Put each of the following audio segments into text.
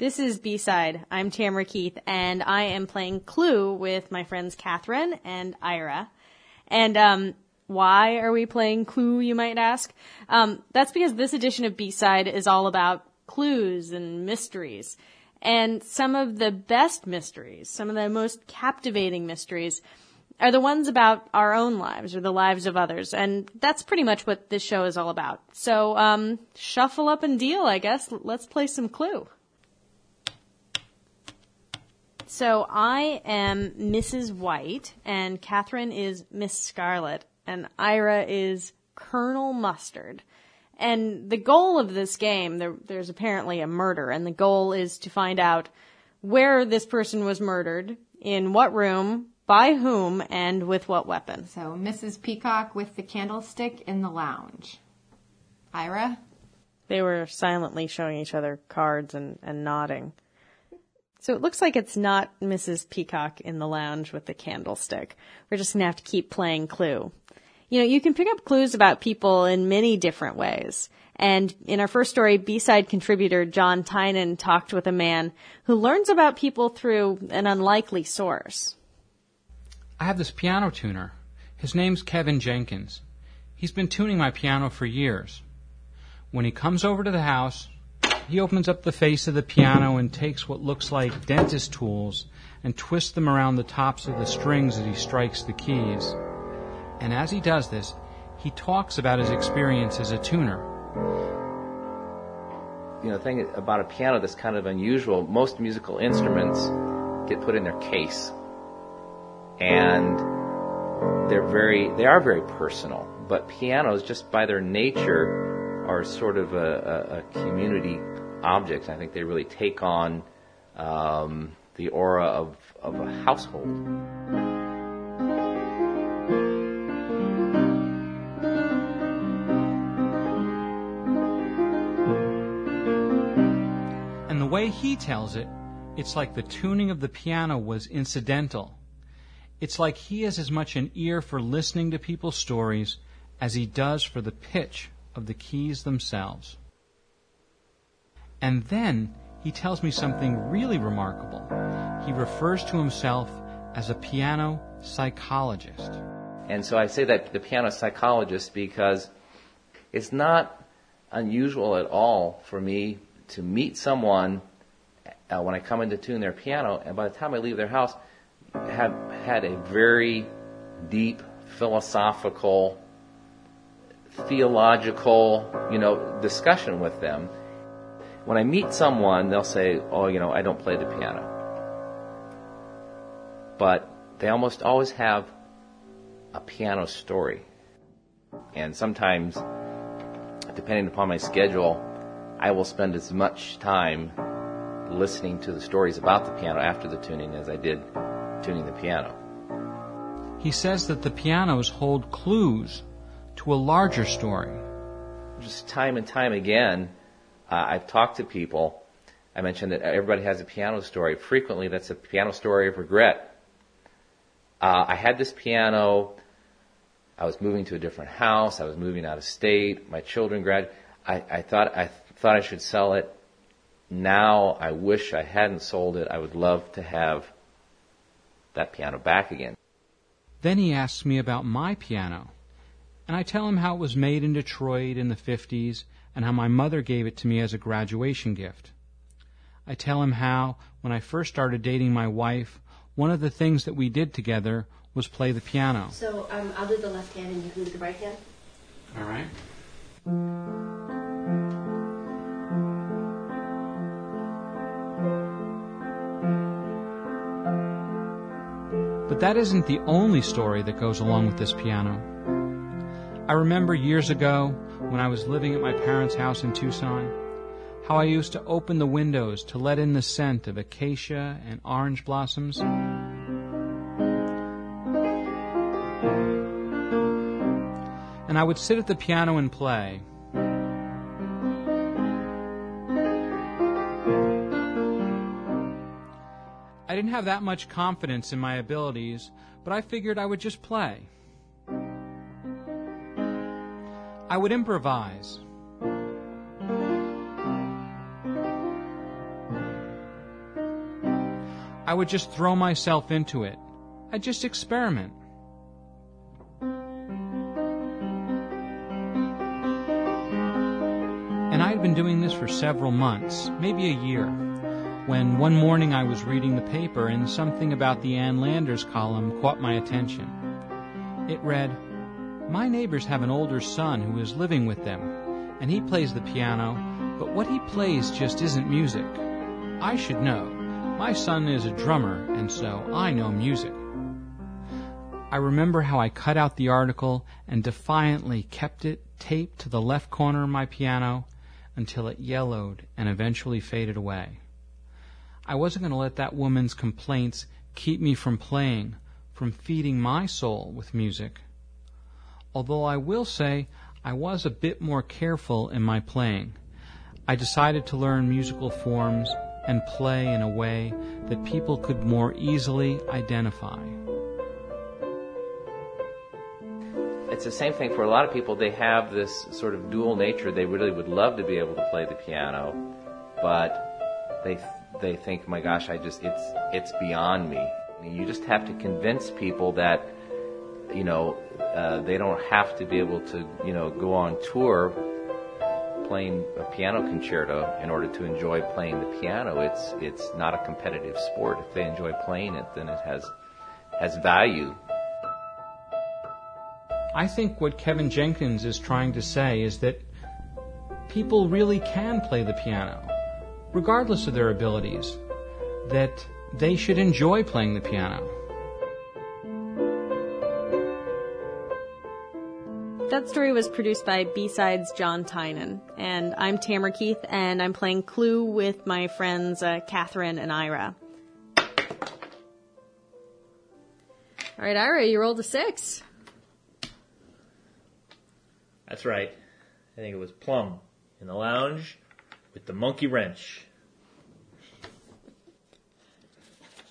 This is B-Side. I'm Tamara Keith, and I am playing Clue with my friends Catherine and Ira. And um, why are we playing Clue, you might ask? Um, that's because this edition of B-Side is all about clues and mysteries. And some of the best mysteries, some of the most captivating mysteries, are the ones about our own lives or the lives of others. And that's pretty much what this show is all about. So, um, shuffle up and deal, I guess. Let's play some Clue. So I am Mrs. White, and Catherine is Miss Scarlet, and Ira is Colonel Mustard. And the goal of this game, there, there's apparently a murder, and the goal is to find out where this person was murdered, in what room, by whom, and with what weapon. So Mrs. Peacock with the candlestick in the lounge. Ira? They were silently showing each other cards and, and nodding. So it looks like it's not Mrs. Peacock in the lounge with the candlestick. We're just gonna have to keep playing Clue. You know, you can pick up clues about people in many different ways. And in our first story, B-side contributor John Tynan talked with a man who learns about people through an unlikely source. I have this piano tuner. His name's Kevin Jenkins. He's been tuning my piano for years. When he comes over to the house, he opens up the face of the piano and takes what looks like dentist tools and twists them around the tops of the strings as he strikes the keys. And as he does this, he talks about his experience as a tuner. You know, the thing about a piano that's kind of unusual, most musical instruments get put in their case. And they're very, they are very personal. But pianos, just by their nature, are sort of a, a, a community objects. I think they really take on um, the aura of, of a household. And the way he tells it, it's like the tuning of the piano was incidental. It's like he has as much an ear for listening to people's stories as he does for the pitch of the keys themselves. And then he tells me something really remarkable. He refers to himself as a piano psychologist. And so I say that the piano psychologist because it's not unusual at all for me to meet someone uh, when I come in to tune their piano, and by the time I leave their house, have had a very deep philosophical, theological, you know, discussion with them when I meet someone, they'll say, oh, you know, I don't play the piano. But they almost always have a piano story. And sometimes, depending upon my schedule, I will spend as much time listening to the stories about the piano after the tuning as I did tuning the piano. He says that the pianos hold clues to a larger story. Just time and time again, uh, I've talked to people. I mentioned that everybody has a piano story. Frequently, that's a piano story of regret. Uh, I had this piano. I was moving to a different house. I was moving out of state. My children grad. I, I thought I thought I should sell it. Now I wish I hadn't sold it. I would love to have that piano back again. Then he asks me about my piano, and I tell him how it was made in Detroit in the 50s and how my mother gave it to me as a graduation gift. I tell him how, when I first started dating my wife, one of the things that we did together was play the piano. So um, I'll do the left hand and you do the right hand. All right. But that isn't the only story that goes along with this piano. I remember years ago when I was living at my parents' house in Tucson, how I used to open the windows to let in the scent of acacia and orange blossoms. And I would sit at the piano and play. I didn't have that much confidence in my abilities, but I figured I would just play. I would improvise. I would just throw myself into it. I'd just experiment. And I had been doing this for several months, maybe a year, when one morning I was reading the paper and something about the Ann Landers column caught my attention. It read, My neighbors have an older son who is living with them, and he plays the piano, but what he plays just isn't music. I should know. My son is a drummer, and so I know music. I remember how I cut out the article and defiantly kept it taped to the left corner of my piano until it yellowed and eventually faded away. I wasn't going to let that woman's complaints keep me from playing, from feeding my soul with music. Although I will say I was a bit more careful in my playing. I decided to learn musical forms and play in a way that people could more easily identify. It's the same thing for a lot of people. They have this sort of dual nature. They really would love to be able to play the piano, but they they think, "My gosh, I just it's it's beyond me." You just have to convince people that you know uh, they don't have to be able to you know go on tour playing a piano concerto in order to enjoy playing the piano. It's it's not a competitive sport. If they enjoy playing it, then it has has value. I think what Kevin Jenkins is trying to say is that people really can play the piano, regardless of their abilities, that they should enjoy playing the piano. That story was produced by B-Sides John Tynan, and I'm Tamara Keith, and I'm playing Clue with my friends uh, Catherine and Ira. All right, Ira, you rolled a six. That's right. I think it was Plum in the lounge with the monkey wrench.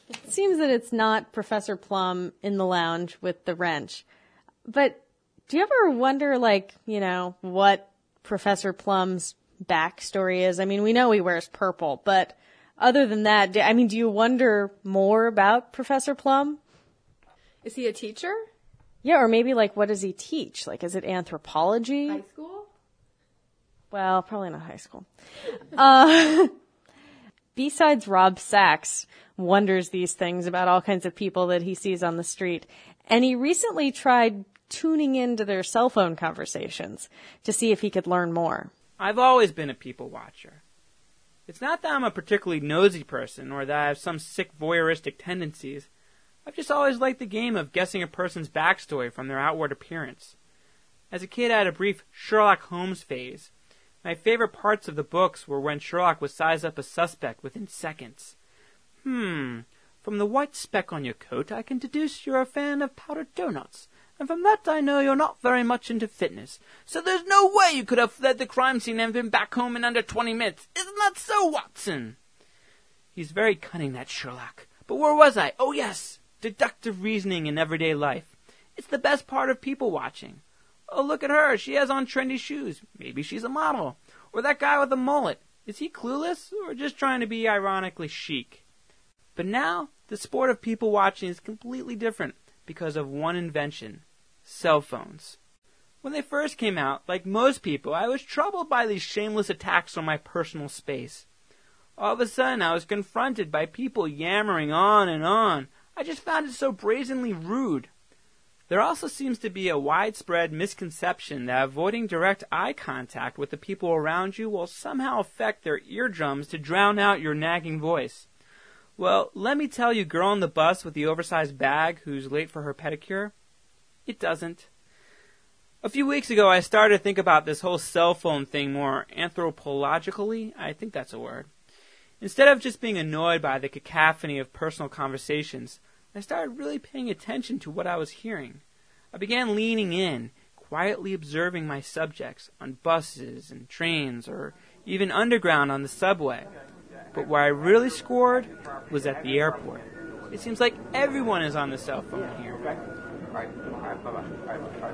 It seems that it's not Professor Plum in the lounge with the wrench, but do you ever wonder, like, you know, what Professor Plum's backstory is? I mean, we know he wears purple, but other than that, I mean, do you wonder more about Professor Plum? Is he a teacher? Yeah, or maybe like, what does he teach? Like, is it anthropology? High school? Well, probably not high school. Uh, B-Side's Rob Sachs wonders these things about all kinds of people that he sees on the street. And he recently tried tuning into their cell phone conversations to see if he could learn more. I've always been a people watcher. It's not that I'm a particularly nosy person or that I have some sick voyeuristic tendencies. I've just always liked the game of guessing a person's backstory from their outward appearance. As a kid, I had a brief Sherlock Holmes phase. My favorite parts of the books were when Sherlock would size up a suspect within seconds. Hmm, from the white speck on your coat, I can deduce you're a fan of powdered donuts and from that I know you're not very much into fitness. So there's no way you could have fled the crime scene and been back home in under 20 minutes. Isn't that so, Watson? He's very cunning, that Sherlock. But where was I? Oh, yes. Deductive reasoning in everyday life. It's the best part of people watching. Oh, look at her. She has on trendy shoes. Maybe she's a model. Or that guy with the mullet. Is he clueless or just trying to be ironically chic? But now, the sport of people watching is completely different because of one invention cell phones. When they first came out, like most people, I was troubled by these shameless attacks on my personal space. All of a sudden, I was confronted by people yammering on and on. I just found it so brazenly rude. There also seems to be a widespread misconception that avoiding direct eye contact with the people around you will somehow affect their eardrums to drown out your nagging voice. Well, let me tell you, girl on the bus with the oversized bag who's late for her pedicure, it doesn't. A few weeks ago, I started to think about this whole cell phone thing more anthropologically. I think that's a word. Instead of just being annoyed by the cacophony of personal conversations, I started really paying attention to what I was hearing. I began leaning in, quietly observing my subjects on buses and trains or even underground on the subway. But where I really scored was at the airport. It seems like everyone is on the cell phone here.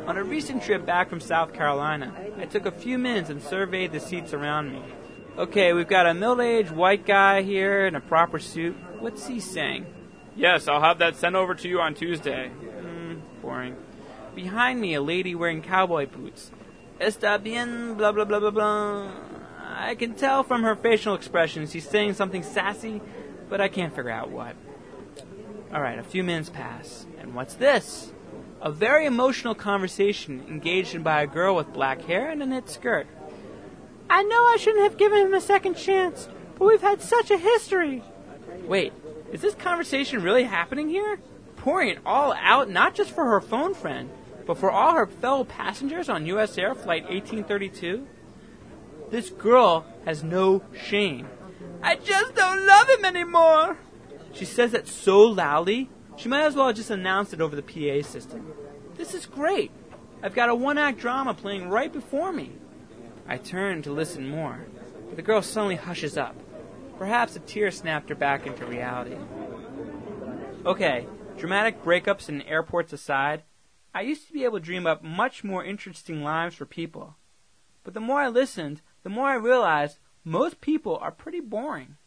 On a recent trip back from South Carolina, I took a few minutes and surveyed the seats around me. Okay, we've got a middle-aged white guy here in a proper suit. What's he saying? Yes, I'll have that sent over to you on Tuesday. Hmm, boring. Behind me, a lady wearing cowboy boots. Está bien, blah blah blah blah blah. I can tell from her facial expressions she's saying something sassy, but I can't figure out what. Alright, a few minutes pass. And what's this? A very emotional conversation engaged in by a girl with black hair and a knit skirt. I know I shouldn't have given him a second chance, but we've had such a history. Wait, is this conversation really happening here? Pouring it all out not just for her phone friend, but for all her fellow passengers on US Air Flight 1832? This girl has no shame. I just don't love him anymore. She says that so loudly, she might as well have just announced it over the PA system. This is great. I've got a one act drama playing right before me. I turn to listen more, but the girl suddenly hushes up. Perhaps a tear snapped her back into reality. Okay, dramatic breakups in airports aside, I used to be able to dream up much more interesting lives for people. But the more I listened, the more I realized most people are pretty boring.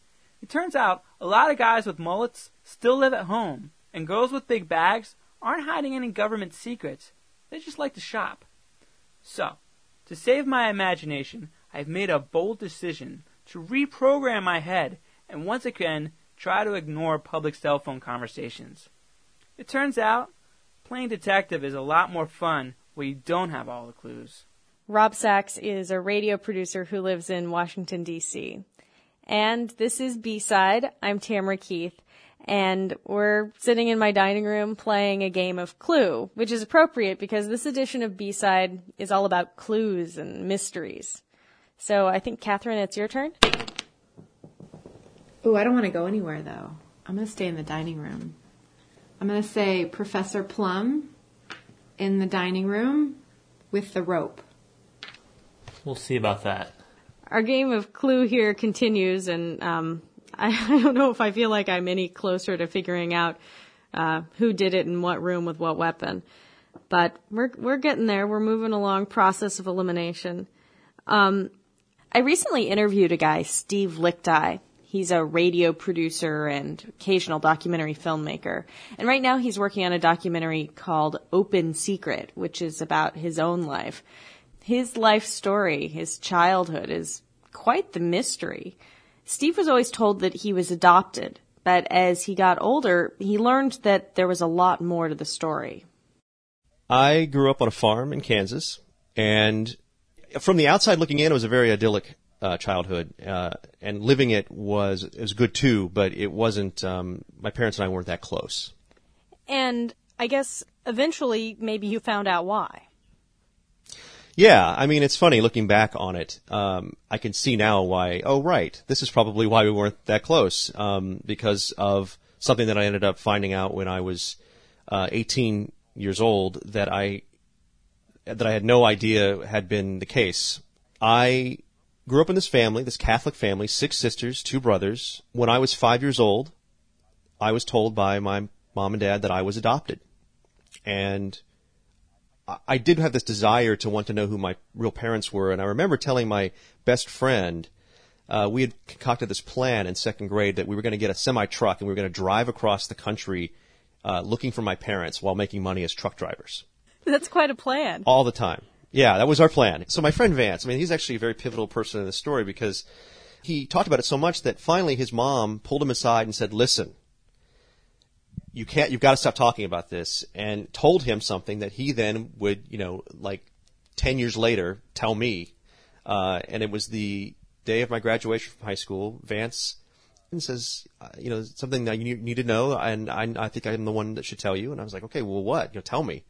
It turns out a lot of guys with mullets still live at home, and girls with big bags aren't hiding any government secrets. They just like to shop. So, to save my imagination, I've made a bold decision to reprogram my head and once again try to ignore public cell phone conversations. It turns out, playing detective is a lot more fun when you don't have all the clues. Rob Sachs is a radio producer who lives in Washington, D.C. And this is B-Side. I'm Tamara Keith. And we're sitting in my dining room playing a game of Clue, which is appropriate because this edition of B-Side is all about clues and mysteries. So I think, Catherine, it's your turn. Ooh, I don't want to go anywhere though. I'm going to stay in the dining room. I'm going to say Professor Plum in the dining room with the rope. We'll see about that. Our game of Clue here continues, and um, I, I don't know if I feel like I'm any closer to figuring out uh, who did it in what room with what weapon. But we're we're getting there. We're moving along. Process of elimination. Um, I recently interviewed a guy, Steve Lickteig. He's a radio producer and occasional documentary filmmaker. And right now he's working on a documentary called Open Secret, which is about his own life. His life story, his childhood is quite the mystery. Steve was always told that he was adopted, but as he got older, he learned that there was a lot more to the story. I grew up on a farm in Kansas, and from the outside looking in, it was a very idyllic uh, childhood, uh, and living it was it was good too. But it wasn't. Um, my parents and I weren't that close. And I guess eventually, maybe you found out why. Yeah, I mean, it's funny looking back on it. Um, I can see now why. Oh, right, this is probably why we weren't that close um, because of something that I ended up finding out when I was uh, 18 years old that I that I had no idea had been the case. I grew up in this family, this Catholic family, six sisters, two brothers. When I was five years old, I was told by my mom and dad that I was adopted, and I did have this desire to want to know who my real parents were, and I remember telling my best friend. Uh, we had concocted this plan in second grade that we were going to get a semi truck and we were going to drive across the country uh, looking for my parents while making money as truck drivers. That's quite a plan. All the time. Yeah, that was our plan. So my friend Vance, I mean, he's actually a very pivotal person in this story because he talked about it so much that finally his mom pulled him aside and said, listen, you can't, you've got to stop talking about this and told him something that he then would, you know, like 10 years later tell me. Uh, and it was the day of my graduation from high school. Vance and says, uh, you know, something that you need to know, and I, I think I'm the one that should tell you. And I was like, okay, well, what? You know, tell me.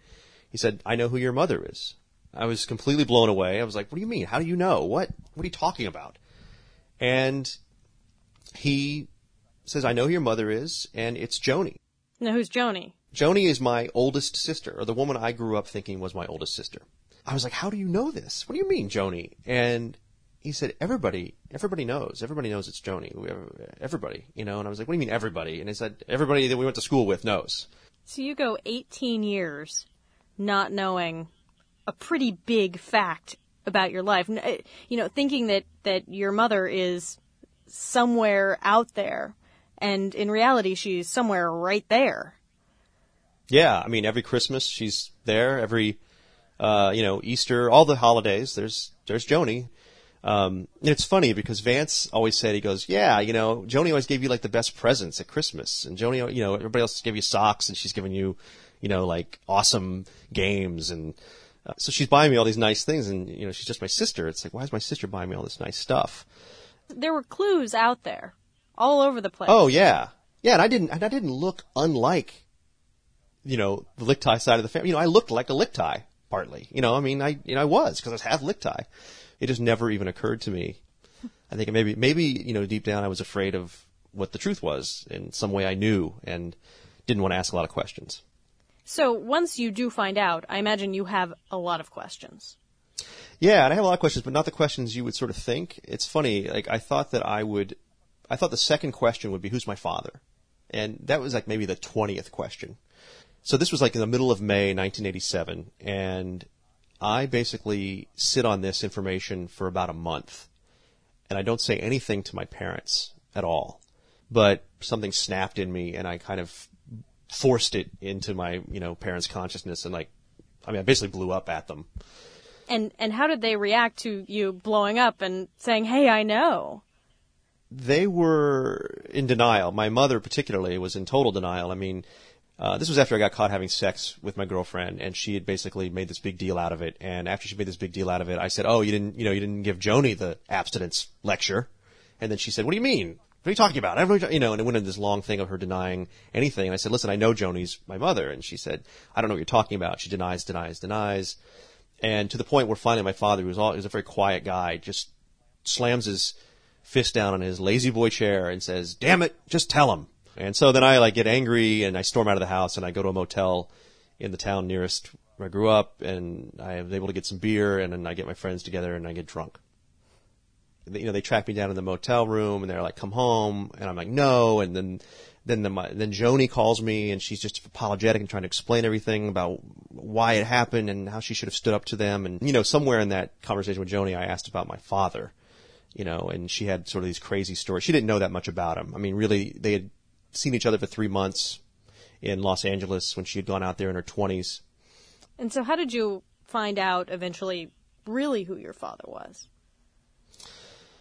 He said, I know who your mother is. I was completely blown away. I was like, what do you mean? How do you know? What? What are you talking about? And he says, I know who your mother is, and it's Joni. Now, who's Joni? Joni is my oldest sister, or the woman I grew up thinking was my oldest sister. I was like, how do you know this? What do you mean, Joni? And he said, everybody, everybody knows. Everybody knows it's Joni. Everybody, you know. And I was like, what do you mean, everybody? And he said, everybody that we went to school with knows. So you go 18 years not knowing a pretty big fact about your life. Uh, You know, thinking that that your mother is somewhere out there, and in reality, she's somewhere right there. Yeah, I mean, every Christmas she's there. Every, uh, you know, Easter, all the holidays. There's there's Joni. Um, and it's funny because Vance always said he goes, yeah, you know, Joni always gave you like the best presents at Christmas, and Joni, you know, everybody else gave you socks, and she's giving you, you know, like awesome games, and uh, so she's buying me all these nice things, and you know, she's just my sister. It's like, why is my sister buying me all this nice stuff? There were clues out there, all over the place. Oh yeah, yeah, and I didn't, and I didn't look unlike, you know, the Lickteig side of the family. You know, I looked like a Lickteig partly. You know, I mean, I, you know, I was because I was half Lickteig. It just never even occurred to me. I think maybe, maybe you know, deep down I was afraid of what the truth was. In some way, I knew and didn't want to ask a lot of questions. So once you do find out, I imagine you have a lot of questions. Yeah, and I have a lot of questions, but not the questions you would sort of think. It's funny, like I thought that I would, I thought the second question would be, who's my father? And that was like maybe the 20th question. So this was like in the middle of May 1987, and I basically sit on this information for about a month. And I don't say anything to my parents at all. But something snapped in me, and I kind of forced it into my, you know, parents' consciousness, and like, I mean, I basically blew up at them. And and how did they react to you blowing up and saying, "Hey, I know"? They were in denial. My mother, particularly, was in total denial. I mean, uh, this was after I got caught having sex with my girlfriend, and she had basically made this big deal out of it. And after she made this big deal out of it, I said, "Oh, you didn't, you know, you didn't give Joni the abstinence lecture." And then she said, "What do you mean? What are you talking about?" Everybody, you know, and it went into this long thing of her denying anything. And I said, "Listen, I know Joni's my mother," and she said, "I don't know what you're talking about." She denies, denies, denies, and to the point where finally my father, who was all, was a very quiet guy, just slams his fist down on his La-Z-Boy chair and says, "Damn it, just tell him." And so then I like get angry and I storm out of the house and I go to a motel in the town nearest where I grew up and I am able to get some beer and then I get my friends together and I get drunk. You know, they track me down in the motel room and they're like, "Come home," and I'm like, "No," and then. Then the, my, then Joni calls me and she's just apologetic and trying to explain everything about why it happened and how she should have stood up to them. And you know, somewhere in that conversation with Joni, I asked about my father, you know, and she had sort of these crazy stories. She didn't know that much about him. I mean, really, they had seen each other for three months in Los Angeles when she had gone out there in her 20s. And so, how did you find out eventually, really, who your father was?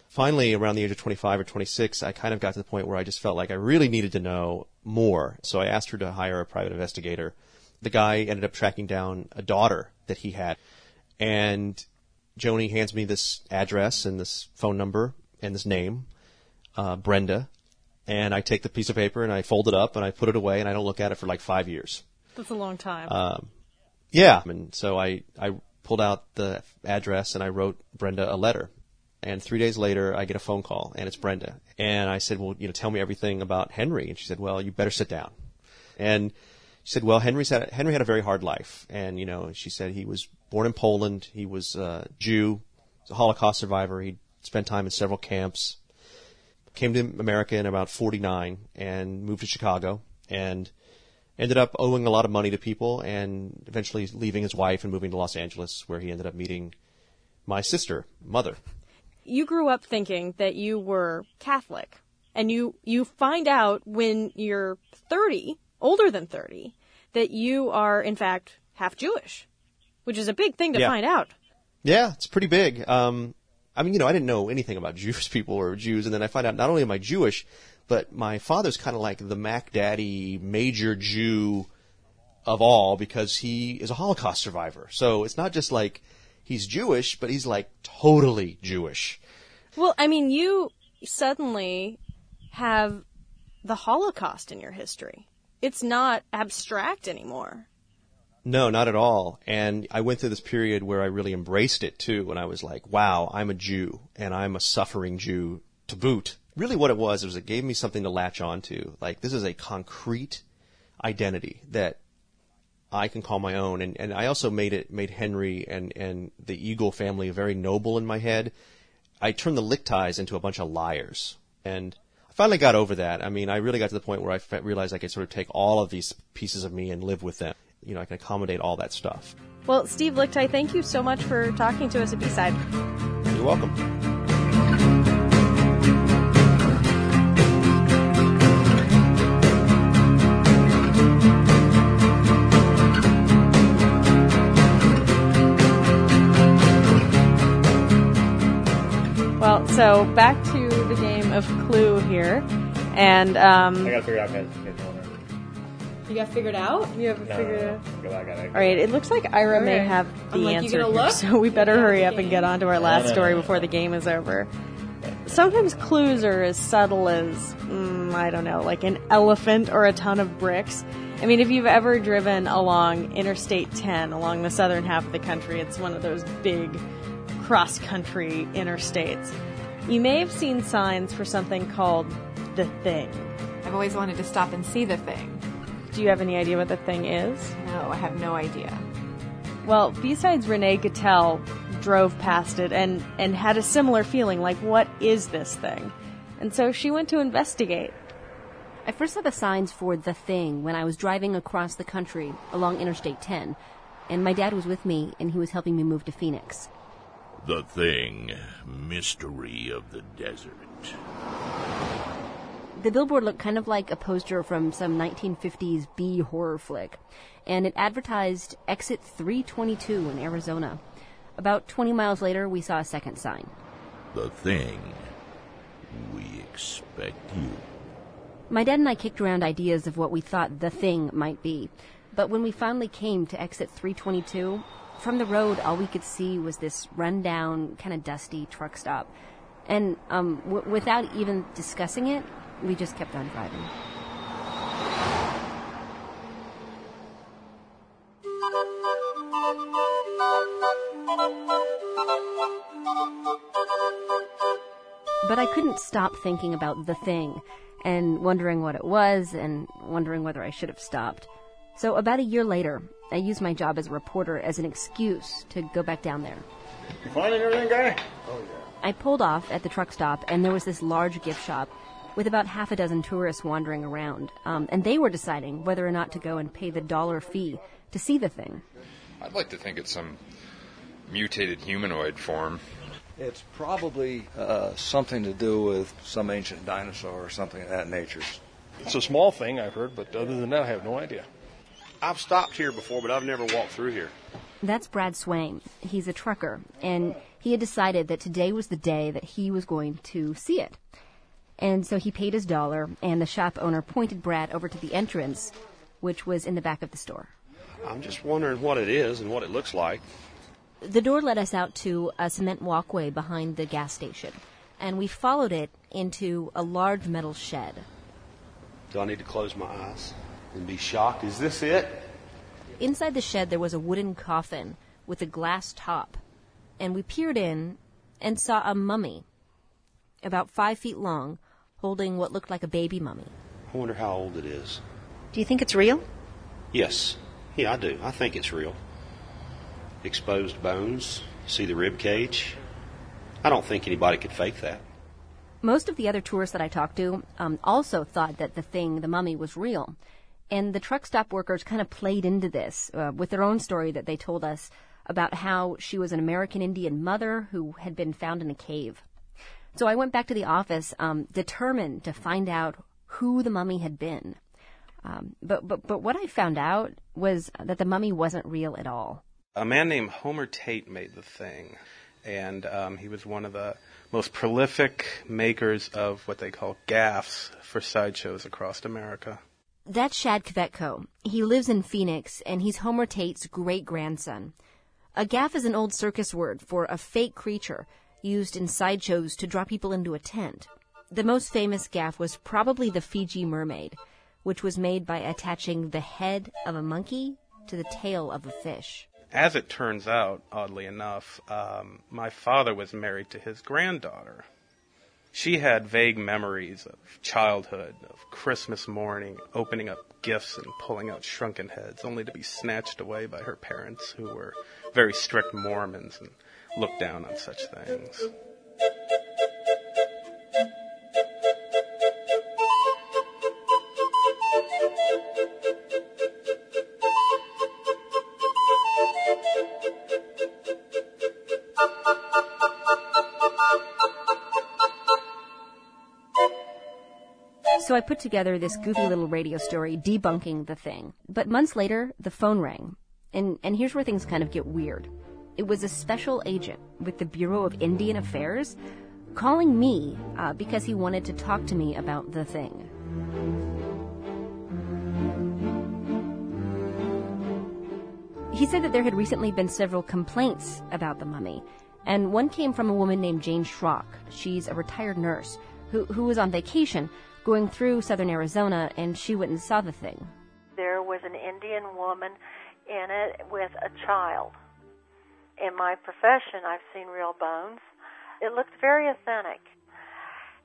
Finally, around the age of 25 or 26, I kind of got to the point where I just felt like I really needed to know more. So I asked her to hire a private investigator. The guy ended up tracking down a daughter that he had. And Joni hands me this address and this phone number and this name, uh, Brenda. And I take the piece of paper and I fold it up and I put it away and I don't look at it for like five years. That's a long time. Um, yeah. And so I, I pulled out the address and I wrote Brenda a letter. And three days later, I get a phone call and it's Brenda. And I said, well, you know, tell me everything about Henry. And she said, well, you better sit down. And said, well, Henry's had, Henry had a very hard life. And, you know, she said he was born in Poland. He was a Jew. He's a Holocaust survivor. He spent time in several camps. Came to America in about 49 and moved to Chicago and ended up owing a lot of money to people and eventually leaving his wife and moving to Los Angeles where he ended up meeting my sister, mother. you grew up thinking that you were Catholic, and you you find out when you're 30, older than 30, that you are in fact half Jewish, which is a big thing to Yeah. find out. Yeah, it's pretty big. Um, I mean, you know, I didn't know anything about Jewish people or Jews, and then I find out not only am I Jewish, but my father's kind of like the Mac Daddy major Jew of all because he is a Holocaust survivor. So it's not just like he's Jewish, but he's like totally Jewish. Well, I mean, you suddenly have the Holocaust in your history. It's not abstract anymore. No, not at all. And I went through this period where I really embraced it too, when I was like, wow, I'm a Jew and I'm a suffering Jew to boot. Really what it was, was it gave me something to latch onto. Like, this is a concrete identity that I can call my own. And, and I also made it, made Henry and, and the Eagle family very noble in my head. I turned the Lickteigs into a bunch of liars. And finally got over that. I mean, I really got to the point where I realized I could sort of take all of these pieces of me and live with them. You know, I can accommodate all that stuff. Well, Steve Lickteig, thank you so much for talking to us at B-Side. You're welcome. Well, so back to game of Clue here, and um, I gotta figure out guys. guys You got figured out? you have No, figured no, it out. no, I All right, it looks like Ira may have the like, answer, gonna here, look? so we better Yeah, hurry up and get on to our last no, story no. before the game is over. Sometimes clues are as subtle as mm, I don't know, like an elephant or a ton of bricks. I mean, if you've ever driven along Interstate 10 along the southern half of the country, it's one of those big cross-country interstates. You may have seen signs for something called the Thing. I've always wanted to stop and see the thing. Do you have any idea what the Thing is? No, I have no idea. Well, B-Side's Renee Gutel drove past it and, and had a similar feeling like, what is this thing? And so she went to investigate. I first saw the signs for the thing when I was driving across the country along Interstate 10, and my dad was with me, and he was helping me move to Phoenix. The Thing, Mystery of the Desert. The billboard looked kind of like a poster from some 1950s B horror flick, and it advertised exit 322 in Arizona. About 20 miles later, we saw a second sign. The Thing, we expect you. My dad and I kicked around ideas of what we thought the thing might be, but when we finally came to exit 322, from the road, all we could see was this rundown, kind of dusty truck stop. And um, w- without even discussing it, we just kept on driving. But I couldn't stop thinking about the thing and wondering what it was and wondering whether I should have stopped. So about a year later, I used my job as a reporter as an excuse to go back down there. You finding everything, guy? Oh, yeah. I pulled off at the truck stop, and there was this large gift shop with about half a dozen tourists wandering around, um, and they were deciding whether or not to go and pay the dollar fee to see the thing. I'd like to think it's some mutated humanoid form. It's probably uh, something to do with some ancient dinosaur or something of that nature. It's a small thing, I've heard, but other than that, I have no idea. I've stopped here before, but I've never walked through here. That's Brad Swain. He's a trucker, and he had decided that today was the day that he was going to see it. And so he paid his dollar, and the shop owner pointed Brad over to the entrance, which was in the back of the store. I'm just wondering what it is and what it looks like. The door led us out to a cement walkway behind the gas station, and we followed it into a large metal shed. Do I need to close my eyes and be shocked? Is this it? Inside the shed, there was a wooden coffin with a glass top, and we peered in and saw a mummy, about five feet long, holding what looked like a baby mummy. I wonder how old it is. Do you think it's real? Yes. Yeah, I do. I think it's real. Exposed bones. See the rib cage. I don't think anybody could fake that. Most of the other tourists that I talked to um, also thought that the thing, the mummy, was real. And the truck stop workers kind of played into this uh, with their own story that they told us about how she was an American Indian mother who had been found in a cave. So I went back to the office, um, determined to find out who the mummy had been. Um, but, but, but what I found out was that the mummy wasn't real at all. A man named Homer Tate made the thing, and um, he was one of the most prolific makers of what they call gaffs for sideshows across America. That's Shad Kvetko. He lives in Phoenix, and he's Homer Tate's great grandson. A gaff is an old circus word for a fake creature used in sideshows to draw people into a tent. The most famous gaff was probably the Fiji mermaid, which was made by attaching the head of a monkey to the tail of a fish. As it turns out, oddly enough, um, my father was married to his granddaughter. She had vague memories of childhood, of Christmas morning, opening up gifts and pulling out shrunken heads, only to be snatched away by her parents, who were very strict Mormons and looked down on such things. I put together this goofy little radio story debunking the thing. But months later, the phone rang. And, and here's where things kind of get weird. It was a special agent with the Bureau of Indian Affairs calling me uh, because he wanted to talk to me about the thing. He said that there had recently been several complaints about the mummy, and one came from a woman named Jane Schrock. She's a retired nurse who, who was on vacation going through southern Arizona, and she went and saw the thing. There was an Indian woman in it with a child. In my profession, I've seen real bones. It looked very authentic.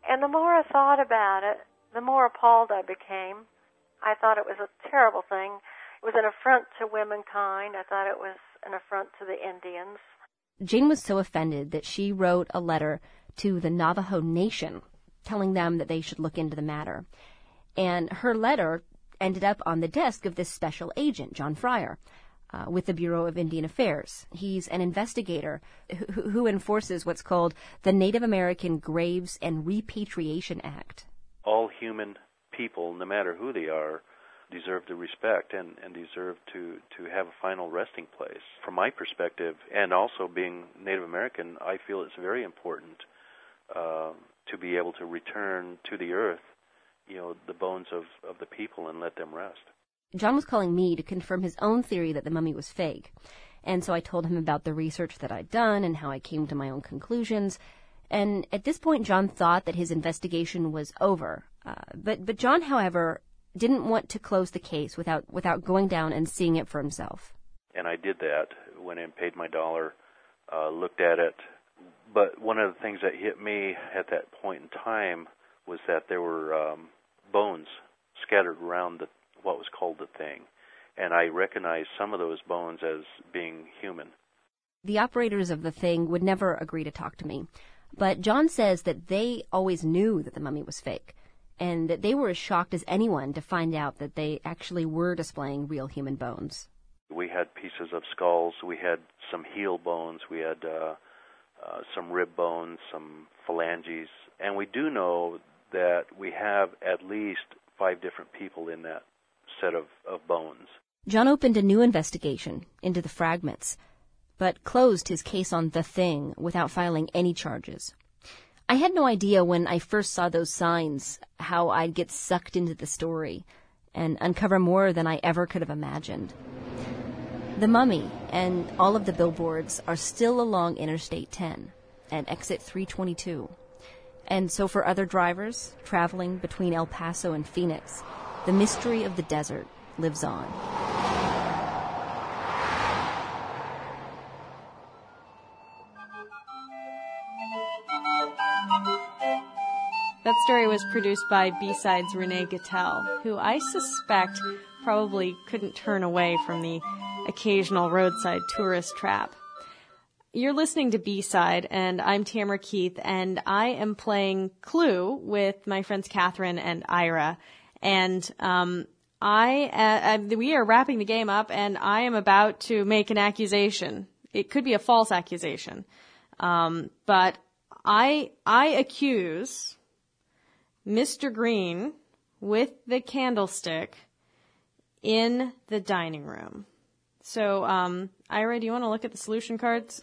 And the more I thought about it, the more appalled I became. I thought it was a terrible thing. It was an affront to womankind. I thought it was an affront to the Indians. Jane was so offended that she wrote a letter to the Navajo Nation telling them that they should look into the matter. And her letter ended up on the desk of this special agent, John Fryer, uh, with the Bureau of Indian Affairs. He's an investigator who, who enforces what's called the Native American Graves and Repatriation Act. All human people, no matter who they are, deserve to respect and, and deserve to, to have a final resting place. From my perspective, and also being Native American, I feel it's very important uh, to be able to return to the earth, you know, the bones of, of the people and let them rest. John was calling me to confirm his own theory that the mummy was fake. And so I told him about the research that I'd done and how I came to my own conclusions. And at this point, John thought that his investigation was over. Uh, but, but John, however, didn't want to close the case without, without going down and seeing it for himself. And I did that. Went in, paid my dollar, uh, looked at it. But one of the things that hit me at that point in time was that there were um, bones scattered around the, what was called the thing. And I recognized some of those bones as being human. The operators of the thing would never agree to talk to me. But John says that they always knew that the mummy was fake and that they were as shocked as anyone to find out that they actually were displaying real human bones. We had pieces of skulls, we had some heel bones, we had uh, uh, some rib bones, some phalanges, and we do know that we have at least five different people in that set of, of bones. John opened a new investigation into the fragments, but closed his case on the thing without filing any charges. I had no idea when I first saw those signs how I'd get sucked into the story and uncover more than I ever could have imagined. The Mummy and all of the billboards are still along Interstate 10 at exit 322. And so for other drivers traveling between El Paso and Phoenix, the mystery of the desert lives on. That story was produced by B-Sides Renee Gutel, who I suspect probably couldn't turn away from the occasional roadside tourist trap. You're listening to B-Side, and I'm Tamara Keith, and I am playing Clue with my friends Catherine and Ira. And um, I, uh, we are wrapping the game up, and I am about to make an accusation. It could be a false accusation, um, but I I accuse Mr. Green with the candlestick in the dining room. So, um, Ira, do you want to look at the solution cards?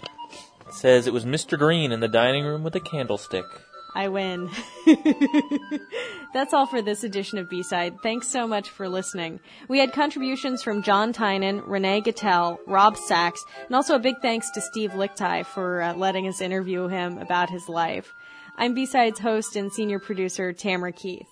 It says it was Mr. Green in the dining room with a candlestick. I win. That's all for this edition of B-Side. Thanks so much for listening. We had contributions from John Tynan, Renee Gutel, Rob Sachs, and also a big thanks to Steve Lickteig for uh, letting us interview him about his life. I'm B-Sides host and senior producer Tamara Keith.